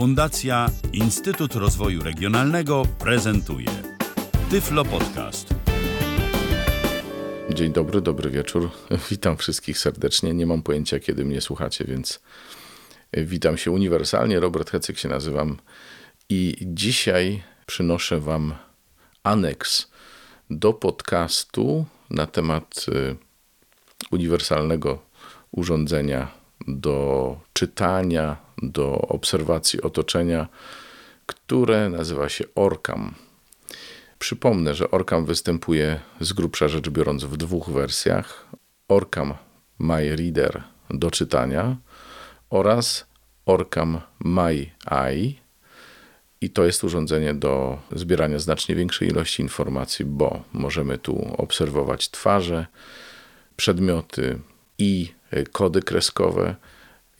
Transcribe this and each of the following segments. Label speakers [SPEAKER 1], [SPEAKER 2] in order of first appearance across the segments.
[SPEAKER 1] Fundacja Instytut Rozwoju Regionalnego prezentuje Tyflo Podcast.
[SPEAKER 2] Dzień dobry, dobry wieczór. Witam wszystkich serdecznie. Nie mam pojęcia, kiedy mnie słuchacie, więc witam się uniwersalnie. Robert Hecyk się nazywam i dzisiaj przynoszę Wam aneks do podcastu na temat y, uniwersalnego urządzenia do czytania, do obserwacji otoczenia, które nazywa się Orcam. Przypomnę, że Orcam występuje z grubsza rzecz biorąc w dwóch wersjach: Orcam My Reader do czytania oraz Orcam My Eye. I to jest urządzenie do zbierania znacznie większej ilości informacji, bo możemy tu obserwować twarze, przedmioty i kody kreskowe,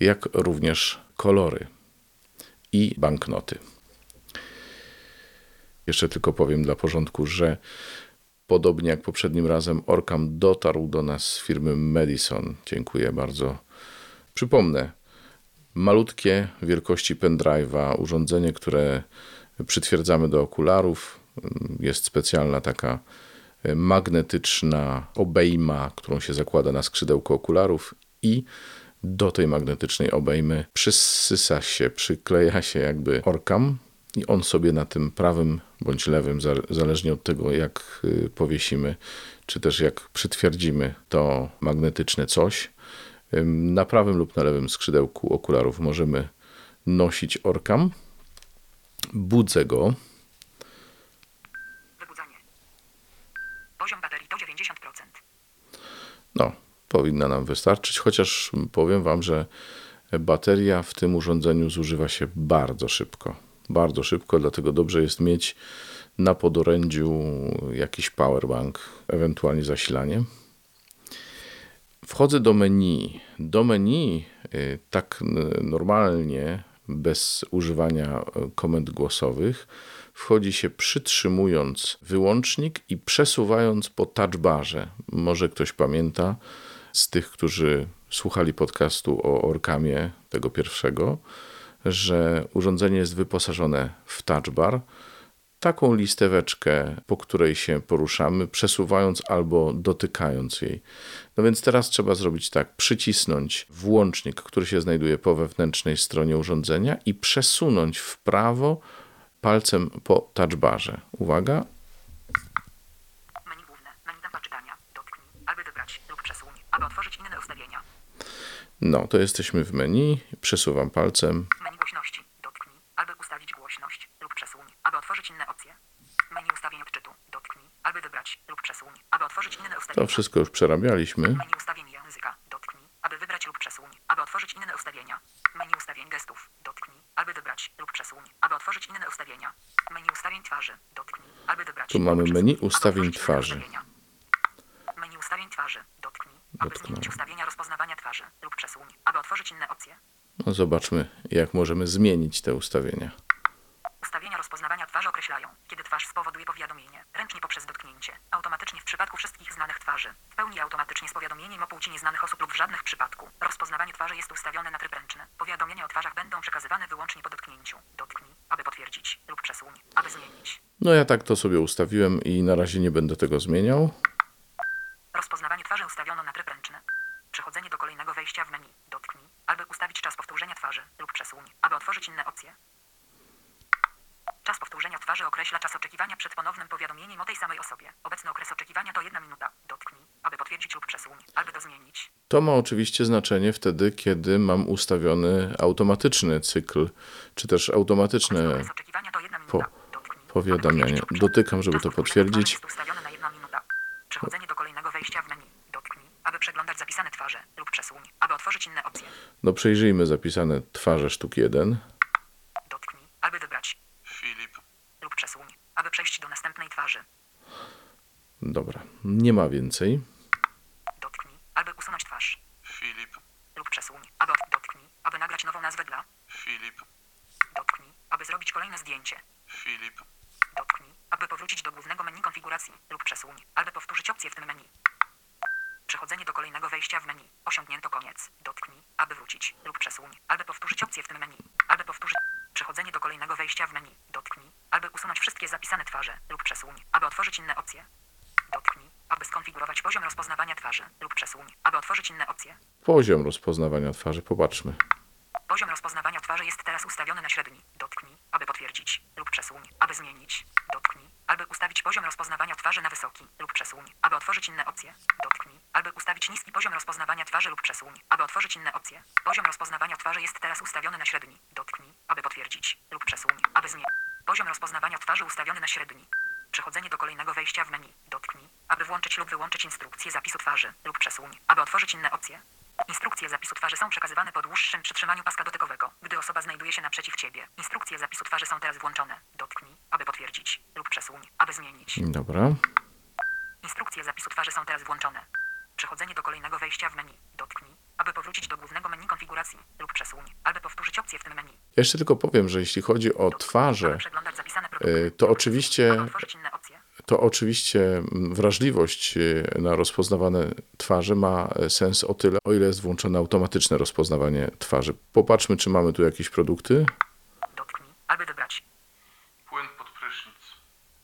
[SPEAKER 2] jak również kolory i banknoty. Jeszcze tylko powiem dla porządku, że podobnie jak poprzednim razem, Orcam dotarł do nas z firmy Madison. Dziękuję bardzo. Przypomnę, malutkie wielkości pendrive'a, urządzenie, które przytwierdzamy do okularów. Jest specjalna taka magnetyczna obejma, którą się zakłada na skrzydełko okularów i do tej magnetycznej obejmy przysysa się, przykleja się jakby orkam i on sobie na tym prawym bądź lewym, zależnie od tego jak y, powiesimy, czy też jak przytwierdzimy to magnetyczne coś, na prawym lub na lewym skrzydełku okularów możemy nosić orkam. Budzę go. Wybudzanie. Poziom baterii to 90%. No, powinna nam wystarczyć, chociaż powiem Wam, że bateria w tym urządzeniu zużywa się bardzo szybko. Bardzo szybko, dlatego dobrze jest mieć na podorędziu jakiś powerbank, ewentualnie zasilanie. Wchodzę do menu. Do menu y, tak normalnie, bez używania y, komend głosowych, wchodzi się przytrzymując wyłącznik i przesuwając po touchbarze. Może ktoś pamięta, z tych, którzy słuchali podcastu o Orkamie, tego pierwszego, że urządzenie jest wyposażone w touch bar, taką listeweczkę, po której się poruszamy, przesuwając albo dotykając jej. No więc teraz trzeba zrobić tak: przycisnąć włącznik, który się znajduje po wewnętrznej stronie urządzenia i przesunąć w prawo palcem po touchbarze. Uwaga, aby otworzyć inne ustawienia. No, to jesteśmy w menu. Przesuwam palcem. Menu głośności. Dotknij, aby ustawić głośność lub przesuń, aby otworzyć inne opcje. Menu ustawień odczytu. Dotknij, aby wybrać lub przesuń, aby otworzyć inne ustawienia. To wszystko już przerabialiśmy. Menu ustawień języka. Dotknij, aby wybrać lub przesuń, aby otworzyć inne ustawienia. Menu ustawień gestów. Dotknij, aby wybrać lub przesuń, aby otworzyć inne ustawienia. Menu ustawień twarzy. Dotknij, aby wybrać. Tu mamy menu ustawień twarzy. Menu ustawień twarzy. Aby zmienić ustawienia rozpoznawania twarzy lub przesuń, aby otworzyć inne opcje. No zobaczmy, jak możemy zmienić te ustawienia. Ustawienia rozpoznawania twarzy określają, kiedy twarz spowoduje powiadomienie, ręcznie poprzez dotknięcie, automatycznie w przypadku wszystkich znanych twarzy, w pełni automatycznie z powiadomieniem o płci nieznanych osób lub w żadnych przypadku. Rozpoznawanie twarzy jest ustawione na tryb ręczny. Powiadomienia o twarzach będą przekazywane wyłącznie po dotknięciu. Dotknij, aby potwierdzić lub przesuń, aby zmienić. No ja tak to sobie ustawiłem i na razie nie będę tego zmieniał. Rozpoznawanie twarzy ustawiono na tryb ręczny. Przechodzenie do kolejnego wejścia w menu. Dotknij, aby ustawić czas powtórzenia twarzy lub przesuń, aby otworzyć inne opcje. Czas powtórzenia twarzy określa czas oczekiwania przed ponownym powiadomieniem o tej samej osobie. Obecny okres oczekiwania to jedna minuta. Dotknij, aby potwierdzić lub przesuń, aby to zmienić. To ma oczywiście znaczenie wtedy, kiedy mam ustawiony automatyczny cykl, czy też automatyczne po powiadamianie. Dotykam, żeby to potwierdzić. Przechodzenie do kolejnego wejścia w menu. Dotknij, aby przeglądać zapisane twarze lub przesuń, aby otworzyć inne opcje. No przejrzyjmy zapisane twarze sztuk 1. Dotknij, aby wybrać Filip lub przesuń, aby przejść do następnej twarzy. Dobra, nie ma więcej. Dotknij, aby usunąć twarz. Filip lub przesuń, aby dotknij, aby nagrać nową nazwę dla Filip. Dotknij, aby zrobić kolejne zdjęcie. Filip. Dotknij, aby powrócić do głównego menu konfiguracji lub przesuń, aby powtórzyć opcję w tym menu. Przechodzenie do kolejnego wejścia w menu. Osiągnięto koniec. Dotknij, aby wrócić lub przesuń, aby powtórzyć opcję w tym menu. Aby powtórzyć.
[SPEAKER 3] Przechodzenie do kolejnego wejścia w menu. Dotknij, aby usunąć wszystkie zapisane twarze lub przesuń, aby otworzyć inne opcje. Dotknij, aby skonfigurować poziom rozpoznawania twarzy lub przesuń, aby otworzyć inne opcje.
[SPEAKER 2] Poziom rozpoznawania twarzy, popatrzmy.
[SPEAKER 3] Poziom rozpoznawania twarzy jest teraz ustawiony na średni. Dotknij, aby potwierdzić lub przesuń, aby zmienić. Dotknij, aby ustawić poziom rozpoznawania twarzy na wysoki lub przesuń, aby otworzyć inne opcje. Dotknij, aby ustawić niski poziom rozpoznawania twarzy lub przesuń, aby otworzyć inne opcje. Poziom rozpoznawania twarzy jest teraz ustawiony na średni. Dotknij, aby potwierdzić lub przesuń, aby zmienić. Poziom rozpoznawania twarzy ustawiony na średni. Przechodzenie do kolejnego wejścia w menu. Dotknij, aby włączyć lub wyłączyć instrukcję zapisu twarzy lub przesuń, aby otworzyć inne opcje. Instrukcje zapisu twarzy są przekazywane po dłuższym przytrzymaniu paska dotykowego, gdy osoba znajduje się naprzeciw ciebie. Instrukcje zapisu twarzy są teraz włączone. Dotknij, aby potwierdzić lub przesuń, aby zmienić.
[SPEAKER 2] Dobra.
[SPEAKER 3] Instrukcje zapisu twarzy są teraz włączone. Przechodzenie do kolejnego wejścia w menu. Dotknij, aby powrócić do głównego menu konfiguracji lub przesuń, aby powtórzyć opcje w tym menu.
[SPEAKER 2] Jeszcze tylko powiem, że jeśli chodzi o twarze, y, to oczywiście to oczywiście mm, wrażliwość y, na rozpoznawane twarze ma e, sens o tyle, o ile jest włączone automatyczne rozpoznawanie twarzy. Popatrzmy, czy mamy tu jakieś produkty.
[SPEAKER 3] Dotknij, aby wybrać
[SPEAKER 4] Płyn pod prysznic.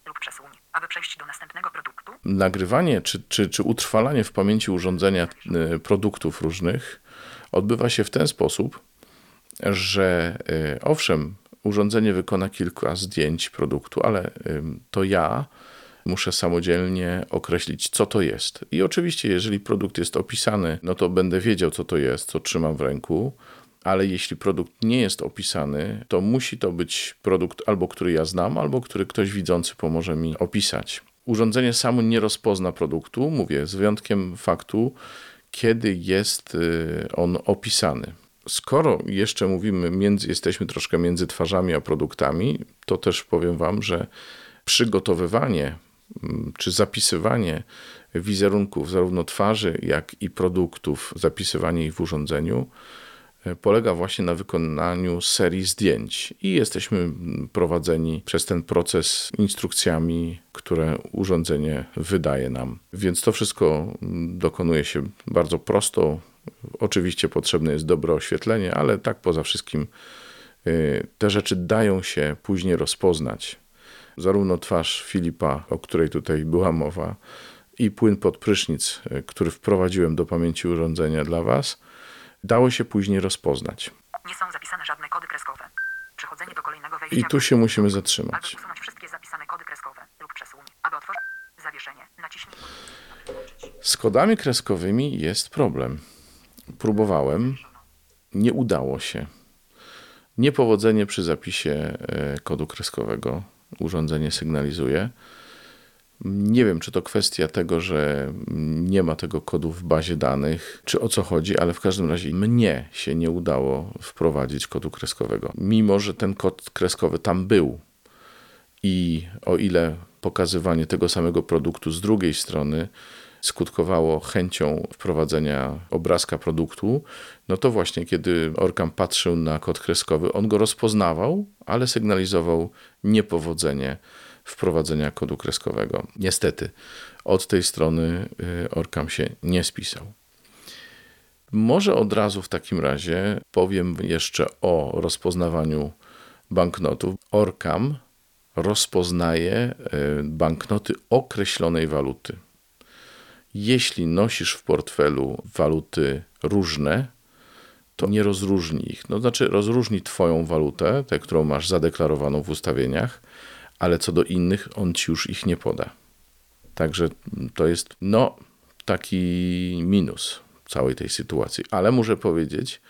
[SPEAKER 3] lub przesuń, aby przejść do następnego produktu.
[SPEAKER 2] Nagrywanie czy, czy, czy utrwalanie w pamięci urządzenia y, produktów różnych odbywa się w ten sposób, że y, owszem, urządzenie wykona kilka zdjęć produktu, ale to ja muszę samodzielnie określić, co to jest. I oczywiście, jeżeli produkt jest opisany, no to będę wiedział, co to jest, co trzymam w ręku. Ale jeśli produkt nie jest opisany, to musi to być produkt albo który ja znam, albo który ktoś widzący pomoże mi opisać. Urządzenie samo nie rozpozna produktu, mówię, z wyjątkiem faktu, kiedy jest y, on opisany. Skoro jeszcze mówimy, między, jesteśmy troszkę między twarzami a produktami, to też powiem Wam, że przygotowywanie mm, czy zapisywanie wizerunków zarówno twarzy, jak i produktów, zapisywanie ich w urządzeniu polega właśnie na wykonaniu serii zdjęć i jesteśmy prowadzeni przez ten proces instrukcjami, które urządzenie wydaje nam. Więc to wszystko mm, dokonuje się bardzo prosto. Oczywiście potrzebne jest dobre oświetlenie, ale tak poza wszystkim y, te rzeczy dają się później rozpoznać. Zarówno twarz Filipa, o której tutaj była mowa, i płyn pod prysznic, y, który wprowadziłem do pamięci urządzenia dla Was, dało się później rozpoznać.
[SPEAKER 3] Nie są zapisane żadne kody kreskowe. Przechodzenie do kolejnego wejścia
[SPEAKER 2] I tu się musimy
[SPEAKER 3] Aby
[SPEAKER 2] zatrzymać.
[SPEAKER 3] usunąć wszystkie zapisane kody kreskowe lub przesuń, aby otworzyć zawieszenie, naciśnij aby włączyć.
[SPEAKER 2] Z kodami kreskowymi jest problem. Próbowałem, nie udało się. Niepowodzenie przy zapisie e, kodu kreskowego urządzenie sygnalizuje. Nie wiem, czy to kwestia tego, że nie ma tego kodu w bazie danych, czy o co chodzi, ale w każdym razie mnie się nie udało wprowadzić kodu kreskowego. Mimo, że ten kod kreskowy tam był, i o ile pokazywanie tego samego produktu z drugiej strony skutkowało chęcią wprowadzenia obrazka produktu, no to właśnie kiedy Orkam patrzył na kod kreskowy, on go rozpoznawał, ale sygnalizował niepowodzenie wprowadzenia kodu kreskowego. Niestety, od tej strony y, Orkam się nie spisał. Może od razu w takim razie powiem jeszcze o rozpoznawaniu banknotów. Orkam rozpoznaje e, banknoty określonej waluty. Jeśli nosisz w portfelu waluty różne, to nie rozróżni ich. No, znaczy, rozróżni Twoją walutę, tę, którą masz zadeklarowaną w ustawieniach, ale co do innych, on ci już ich nie poda. Także to jest, no, taki minus całej tej sytuacji. Ale muszę powiedzieć,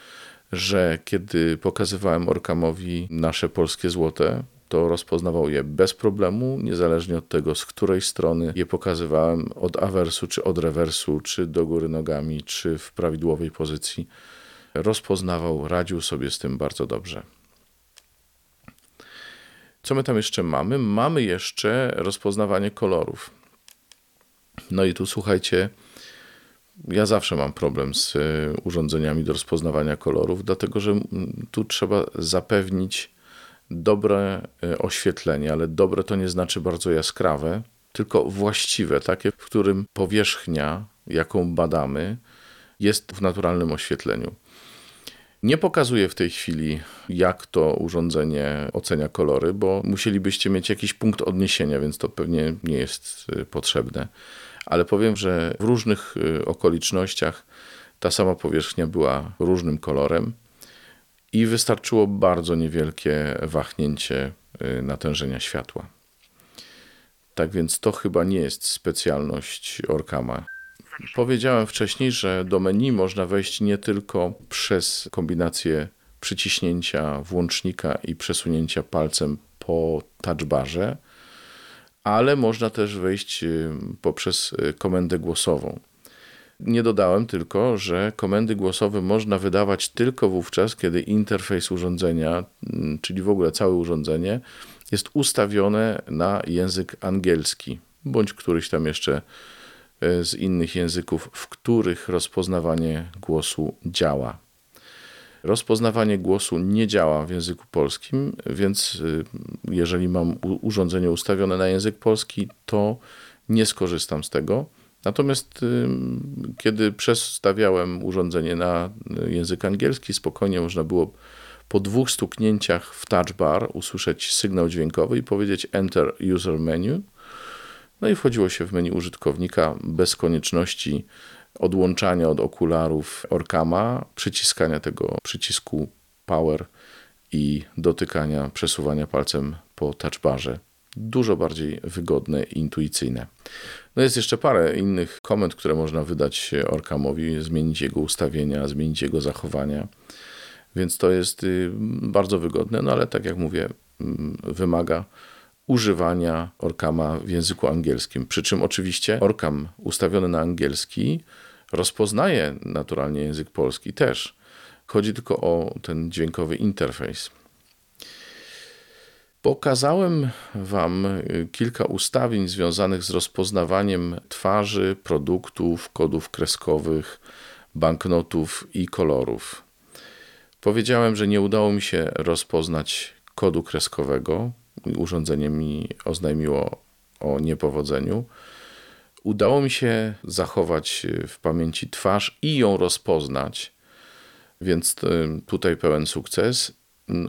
[SPEAKER 2] że kiedy pokazywałem Orkamowi nasze polskie złote, to rozpoznawał je bez problemu, niezależnie od tego, z której strony je pokazywałem, od awersu, czy od rewersu, czy do góry nogami, czy w prawidłowej pozycji. Rozpoznawał, radził sobie z tym bardzo dobrze. Co my tam jeszcze mamy? Mamy jeszcze rozpoznawanie kolorów. No i tu słuchajcie, ja zawsze mam problem z y, urządzeniami do rozpoznawania kolorów, dlatego że mm, tu trzeba zapewnić dobre y, oświetlenie, ale dobre to nie znaczy bardzo jaskrawe, tylko właściwe, takie, w którym powierzchnia, jaką badamy, jest w naturalnym oświetleniu. Nie pokazuję w tej chwili, jak to urządzenie ocenia kolory, bo musielibyście mieć jakiś punkt odniesienia, więc to pewnie nie jest y, potrzebne. Ale powiem, że w różnych y, okolicznościach ta sama powierzchnia była różnym kolorem i wystarczyło bardzo niewielkie wahnięcie y, natężenia światła. Tak więc to chyba nie jest specjalność Orkama. Powiedziałem wcześniej, że do menu można wejść nie tylko przez kombinację przyciśnięcia włącznika i przesunięcia palcem po touchbarze, ale można też wejść y, poprzez y, komendę głosową. Nie dodałem tylko, że komendy głosowe można wydawać tylko wówczas, kiedy interfejs urządzenia, mm, czyli w ogóle całe urządzenie, jest ustawione na język angielski bądź któryś tam jeszcze z innych języków, w których rozpoznawanie głosu działa. Rozpoznawanie głosu nie działa w języku polskim, więc e, jeżeli mam urządzenie ustawione na język polski, to nie skorzystam z tego. Natomiast e, kiedy przestawiałem urządzenie na język angielski, spokojnie można było po dwóch stuknięciach w touch bar usłyszeć sygnał dźwiękowy i powiedzieć Enter User Menu. No i wchodziło się w menu użytkownika bez konieczności odłączania od okularów Orkama, przyciskania tego przycisku Power i dotykania, przesuwania palcem po touchbarze. Dużo bardziej wygodne i intuicyjne. No jest jeszcze parę innych komend, które można wydać Orkamowi, zmienić jego ustawienia, zmienić jego zachowania. Więc to jest y, bardzo wygodne, no ale tak jak mówię, mm, wymaga używania Orkama w języku angielskim. Przy czym oczywiście Orkam ustawiony na angielski rozpoznaje naturalnie język polski też. Chodzi tylko o ten dźwiękowy interfejs. Pokazałem Wam y, kilka ustawień związanych z rozpoznawaniem twarzy, produktów, kodów kreskowych, banknotów i kolorów. Powiedziałem, że nie udało mi się rozpoznać kodu kreskowego. Urządzenie mi oznajmiło o niepowodzeniu. Udało mi się zachować w pamięci twarz i ją rozpoznać, więc y, tutaj pełen sukces.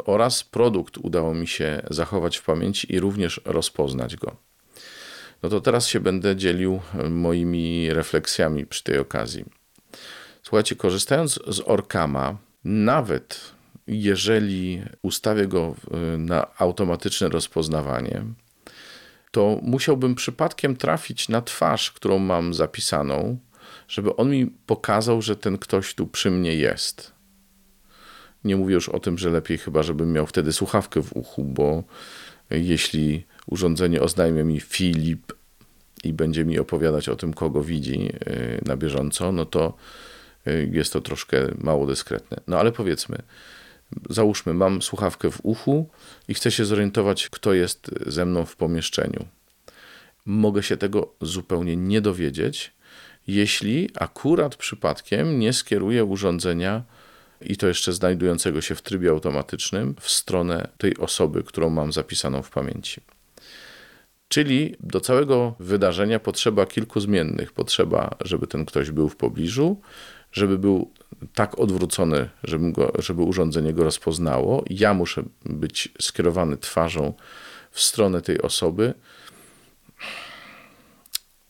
[SPEAKER 2] Oraz produkt udało mi się zachować w pamięci i również rozpoznać go. No to teraz się będę dzielił moimi refleksjami przy tej okazji. Słuchajcie, korzystając z Orkama, nawet jeżeli ustawię go na automatyczne rozpoznawanie, to musiałbym przypadkiem trafić na twarz, którą mam zapisaną, żeby on mi pokazał, że ten ktoś tu przy mnie jest. Nie mówię już o tym, że lepiej chyba, żebym miał wtedy słuchawkę w uchu, bo jeśli urządzenie oznajmia mi Filip i będzie mi opowiadać o tym, kogo widzi y, na bieżąco, no to Y, jest to troszkę mało dyskretne. No ale powiedzmy, załóżmy, mam słuchawkę w uchu i chcę się zorientować, kto jest ze mną w pomieszczeniu. Mogę się tego zupełnie nie dowiedzieć, jeśli akurat przypadkiem nie skieruję urządzenia i to jeszcze znajdującego się w trybie automatycznym w stronę tej osoby, którą mam zapisaną w pamięci. Czyli do całego wydarzenia potrzeba kilku zmiennych. Potrzeba, żeby ten ktoś był w pobliżu, żeby był tak odwrócony, żeby, go, żeby urządzenie go rozpoznało. Ja muszę być skierowany twarzą w stronę tej osoby.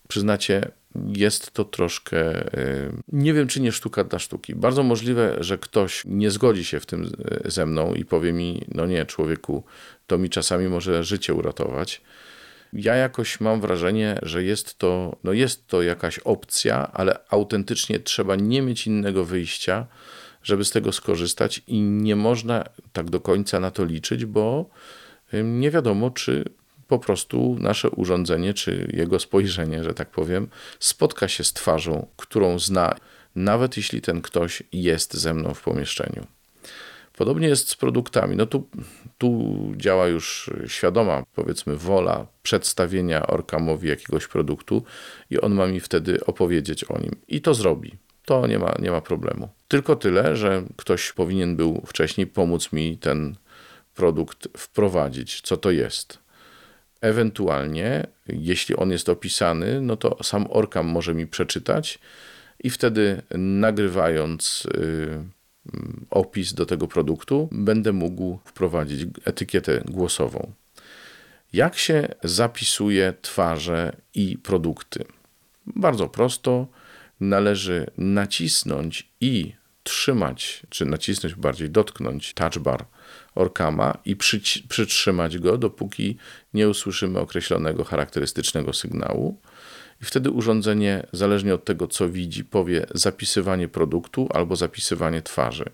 [SPEAKER 2] Przyznacie, jest to troszkę. Y, nie wiem, czy nie sztuka dla sztuki. Bardzo możliwe, że ktoś nie zgodzi się w tym ze mną i powie mi: No nie, człowieku, to mi czasami może życie uratować. Ja jakoś mam wrażenie, że jest to, no jest to jakaś opcja, ale autentycznie trzeba nie mieć innego wyjścia, żeby z tego skorzystać i nie można tak do końca na to liczyć, bo nie wiadomo, czy po prostu nasze urządzenie, czy jego spojrzenie, że tak powiem, spotka się z twarzą, którą zna, nawet jeśli ten ktoś jest ze mną w pomieszczeniu. Podobnie jest z produktami. No tu, tu działa już świadoma, powiedzmy, wola przedstawienia Orkamowi jakiegoś produktu i on ma mi wtedy opowiedzieć o nim. I to zrobi. To nie ma, nie ma problemu. Tylko tyle, że ktoś powinien był wcześniej pomóc mi ten produkt wprowadzić, co to jest. Ewentualnie, jeśli on jest opisany, no to sam Orkam może mi przeczytać i wtedy nagrywając. Yy, opis do tego produktu, będę mógł wprowadzić etykietę głosową. Jak się zapisuje twarze i produkty? Bardzo prosto. Należy nacisnąć i trzymać, czy nacisnąć bardziej, dotknąć touch bar Orkama i przy, przytrzymać go, dopóki nie usłyszymy określonego charakterystycznego sygnału. I wtedy urządzenie, zależnie od tego, co widzi, powie zapisywanie produktu albo zapisywanie twarzy.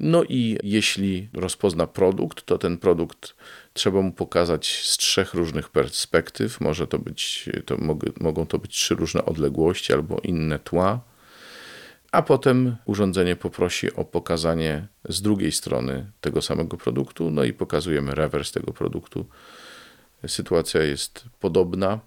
[SPEAKER 2] No i jeśli rozpozna produkt, to ten produkt trzeba mu pokazać z trzech różnych perspektyw. Może to być, to mogą to być trzy różne odległości albo inne tła. A potem urządzenie poprosi o pokazanie z drugiej strony tego samego produktu, no i pokazujemy rewers tego produktu. Sytuacja jest podobna.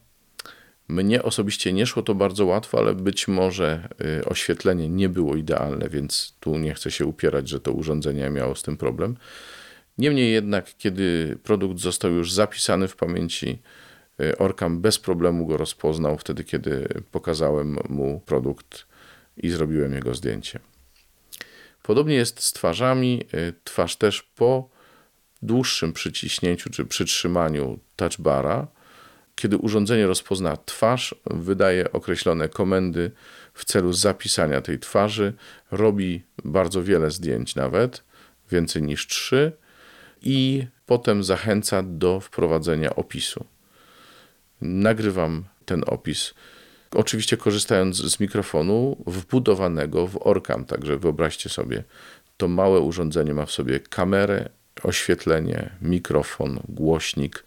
[SPEAKER 2] Mnie osobiście nie szło to bardzo łatwo, ale być może y, oświetlenie nie było idealne, więc tu nie chcę się upierać, że to urządzenie miało z tym problem. Niemniej jednak, kiedy produkt został już zapisany w pamięci, y, Orkam bez problemu go rozpoznał wtedy, kiedy pokazałem mu produkt i zrobiłem jego zdjęcie. Podobnie jest z twarzami. Y, twarz też po dłuższym przyciśnięciu czy przytrzymaniu touchbara kiedy urządzenie rozpozna twarz, wydaje określone komendy w celu zapisania tej twarzy, robi bardzo wiele zdjęć nawet, więcej niż trzy, i potem zachęca do wprowadzenia opisu. Nagrywam ten opis, oczywiście korzystając z mikrofonu wbudowanego w Orkam, także wyobraźcie sobie, to małe urządzenie ma w sobie kamerę, oświetlenie, mikrofon, głośnik,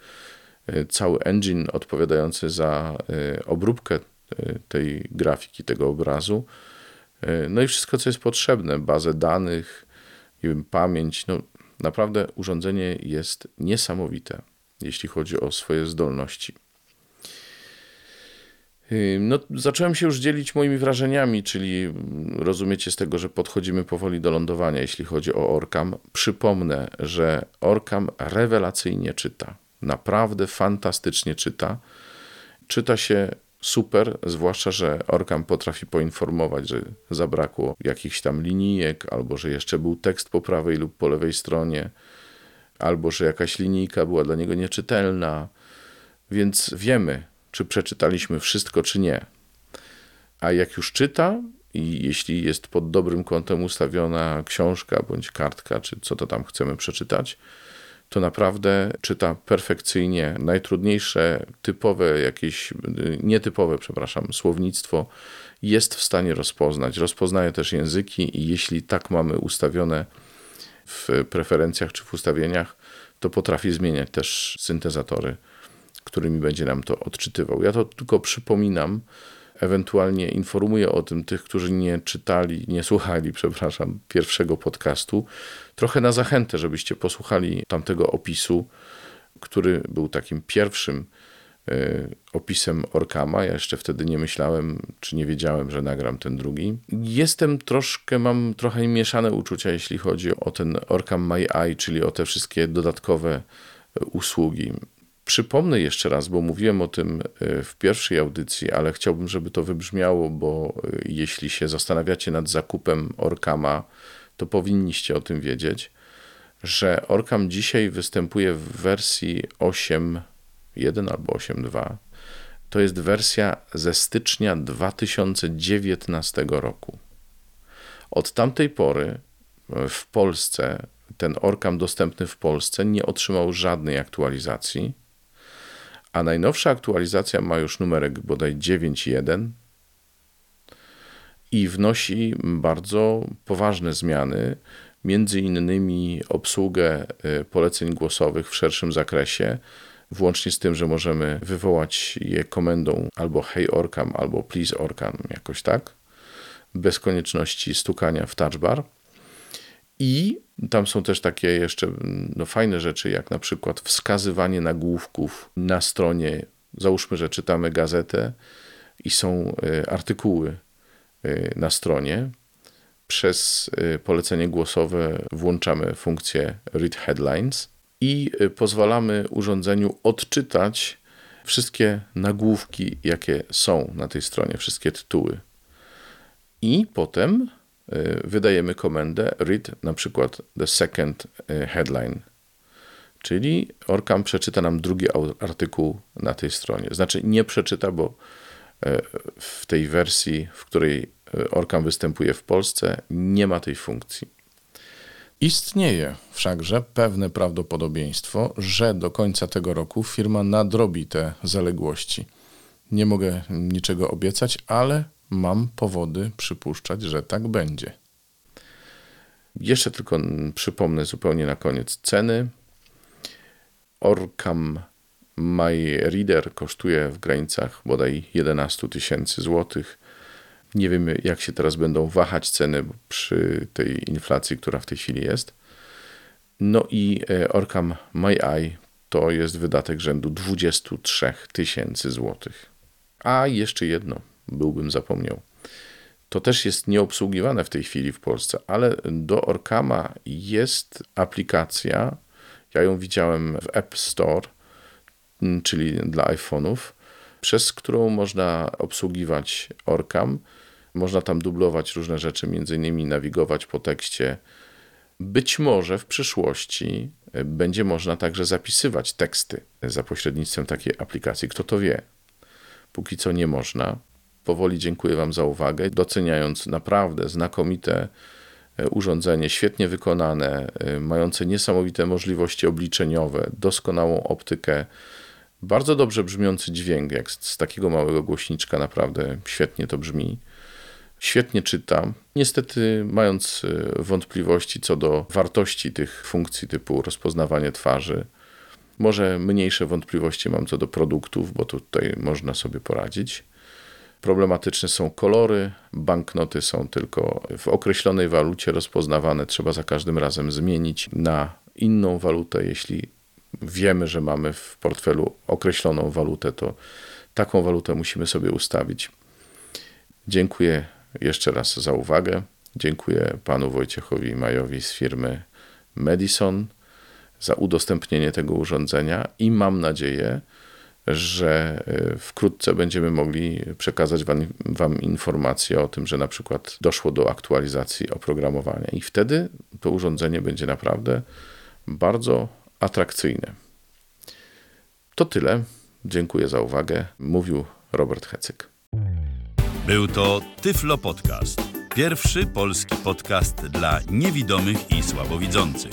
[SPEAKER 2] cały engine odpowiadający za y, obróbkę y, tej grafiki, tego obrazu. No i wszystko, co jest potrzebne, bazę danych, wiem, pamięć. No, naprawdę urządzenie jest niesamowite, jeśli chodzi o swoje zdolności. No, zacząłem się już dzielić moimi wrażeniami, czyli mm, rozumiecie z tego, że podchodzimy powoli do lądowania, jeśli chodzi o Orkam. Przypomnę, że Orkam rewelacyjnie czyta naprawdę fantastycznie czyta. Czyta się super, zwłaszcza, że Orkam potrafi poinformować, że zabrakło jakichś tam linijek, albo że jeszcze był tekst po prawej lub po lewej stronie, albo że jakaś linijka była dla niego nieczytelna, więc wiemy, czy przeczytaliśmy wszystko, czy nie. A jak już czyta, i jeśli jest pod dobrym kątem ustawiona książka bądź kartka, czy co to tam chcemy przeczytać, to naprawdę czyta perfekcyjnie. Najtrudniejsze, typowe, jakieś nietypowe, przepraszam, słownictwo jest w stanie rozpoznać. Rozpoznaje też języki i jeśli tak mamy ustawione w preferencjach czy w ustawieniach, to potrafi zmieniać też syntezatory, którymi będzie nam to odczytywał. Ja to tylko przypominam, ewentualnie informuję o tym tych, którzy nie czytali, nie słuchali, przepraszam, pierwszego podcastu, trochę na zachętę, żebyście posłuchali tamtego opisu, który był takim pierwszym e, opisem Orkama. Ja jeszcze wtedy nie myślałem, czy nie wiedziałem, że nagram ten drugi. Jestem troszkę, mam trochę mieszane uczucia, jeśli chodzi o ten Orkam My Eye, czyli o te wszystkie dodatkowe usługi. Przypomnę jeszcze raz, bo mówiłem o tym e, w pierwszej audycji, ale chciałbym, żeby to wybrzmiało, bo e, jeśli się zastanawiacie nad zakupem Orkama, to powinniście o tym wiedzieć, że Orkam dzisiaj występuje w wersji 8.1 albo 8.2. To jest wersja ze stycznia 2019 roku. Od tamtej pory e, w Polsce ten Orkam dostępny w Polsce nie otrzymał żadnej aktualizacji a najnowsza aktualizacja ma już numerek bodaj 9.1 i wnosi bardzo poważne zmiany, między innymi obsługę e, poleceń głosowych w szerszym zakresie, włącznie z tym, że możemy wywołać je komendą albo hey Orkam, albo please Orkam, jakoś tak, bez konieczności stukania w touchbar. I tam są też takie jeszcze no, fajne rzeczy, jak na przykład wskazywanie nagłówków na stronie. Załóżmy, że czytamy gazetę i są y, artykuły y, na stronie. Przez y, polecenie głosowe włączamy funkcję Read Headlines i pozwalamy urządzeniu odczytać wszystkie nagłówki, jakie są na tej stronie, wszystkie tytuły. I potem wydajemy komendę read na przykład the second headline, czyli Orkam przeczyta nam drugi artykuł na tej stronie. Znaczy nie przeczyta, bo w tej wersji, w której Orkam występuje w Polsce, nie ma tej funkcji.
[SPEAKER 5] Istnieje wszakże pewne prawdopodobieństwo, że do końca tego roku firma nadrobi te zaległości. Nie mogę niczego obiecać, ale mam powody przypuszczać, że tak będzie.
[SPEAKER 2] Jeszcze tylko przypomnę zupełnie na koniec ceny. Orcam My Reader kosztuje w granicach bodaj 11 tysięcy złotych. Nie wiemy, jak się teraz będą wahać ceny przy tej inflacji, która w tej chwili jest. No i e, Orcam My Eye to jest wydatek rzędu 23 tysięcy złotych. A jeszcze jedno, byłbym zapomniał. To też jest nieobsługiwane w tej chwili w Polsce, ale do Orkama jest aplikacja. Ja ją widziałem w App Store, czyli dla iPhone'ów, przez którą można obsługiwać Orkam można tam dublować różne rzeczy, między innymi nawigować po tekście. Być może w przyszłości e, będzie można także zapisywać teksty za pośrednictwem takiej aplikacji. Kto to wie? Póki co nie można. Powoli dziękuję Wam za uwagę, doceniając naprawdę znakomite e, urządzenie, świetnie wykonane, e, mające niesamowite możliwości obliczeniowe, doskonałą optykę, bardzo dobrze brzmiący dźwięk, jak z takiego małego głośniczka, naprawdę świetnie to brzmi świetnie czyta. Niestety, mając e, wątpliwości co do wartości tych funkcji typu rozpoznawanie twarzy, może mniejsze wątpliwości mam co do produktów, bo tutaj można sobie poradzić. Problematyczne są kolory, banknoty są tylko w określonej walucie rozpoznawane, trzeba za każdym razem zmienić na inną walutę. Jeśli wiemy, że mamy w portfelu określoną walutę, to taką walutę musimy sobie ustawić. Dziękuję jeszcze raz za uwagę. Dziękuję panu Wojciechowi Majowi z firmy Madison za udostępnienie tego urządzenia i mam nadzieję, że e, wkrótce będziemy mogli przekazać wam, wam, informację o tym, że na przykład doszło do aktualizacji oprogramowania i wtedy to urządzenie będzie naprawdę bardzo atrakcyjne. To tyle. Dziękuję za uwagę. Mówił Robert Hecyk.
[SPEAKER 1] Był to Tyflo Podcast. Pierwszy polski podcast dla niewidomych i słabowidzących.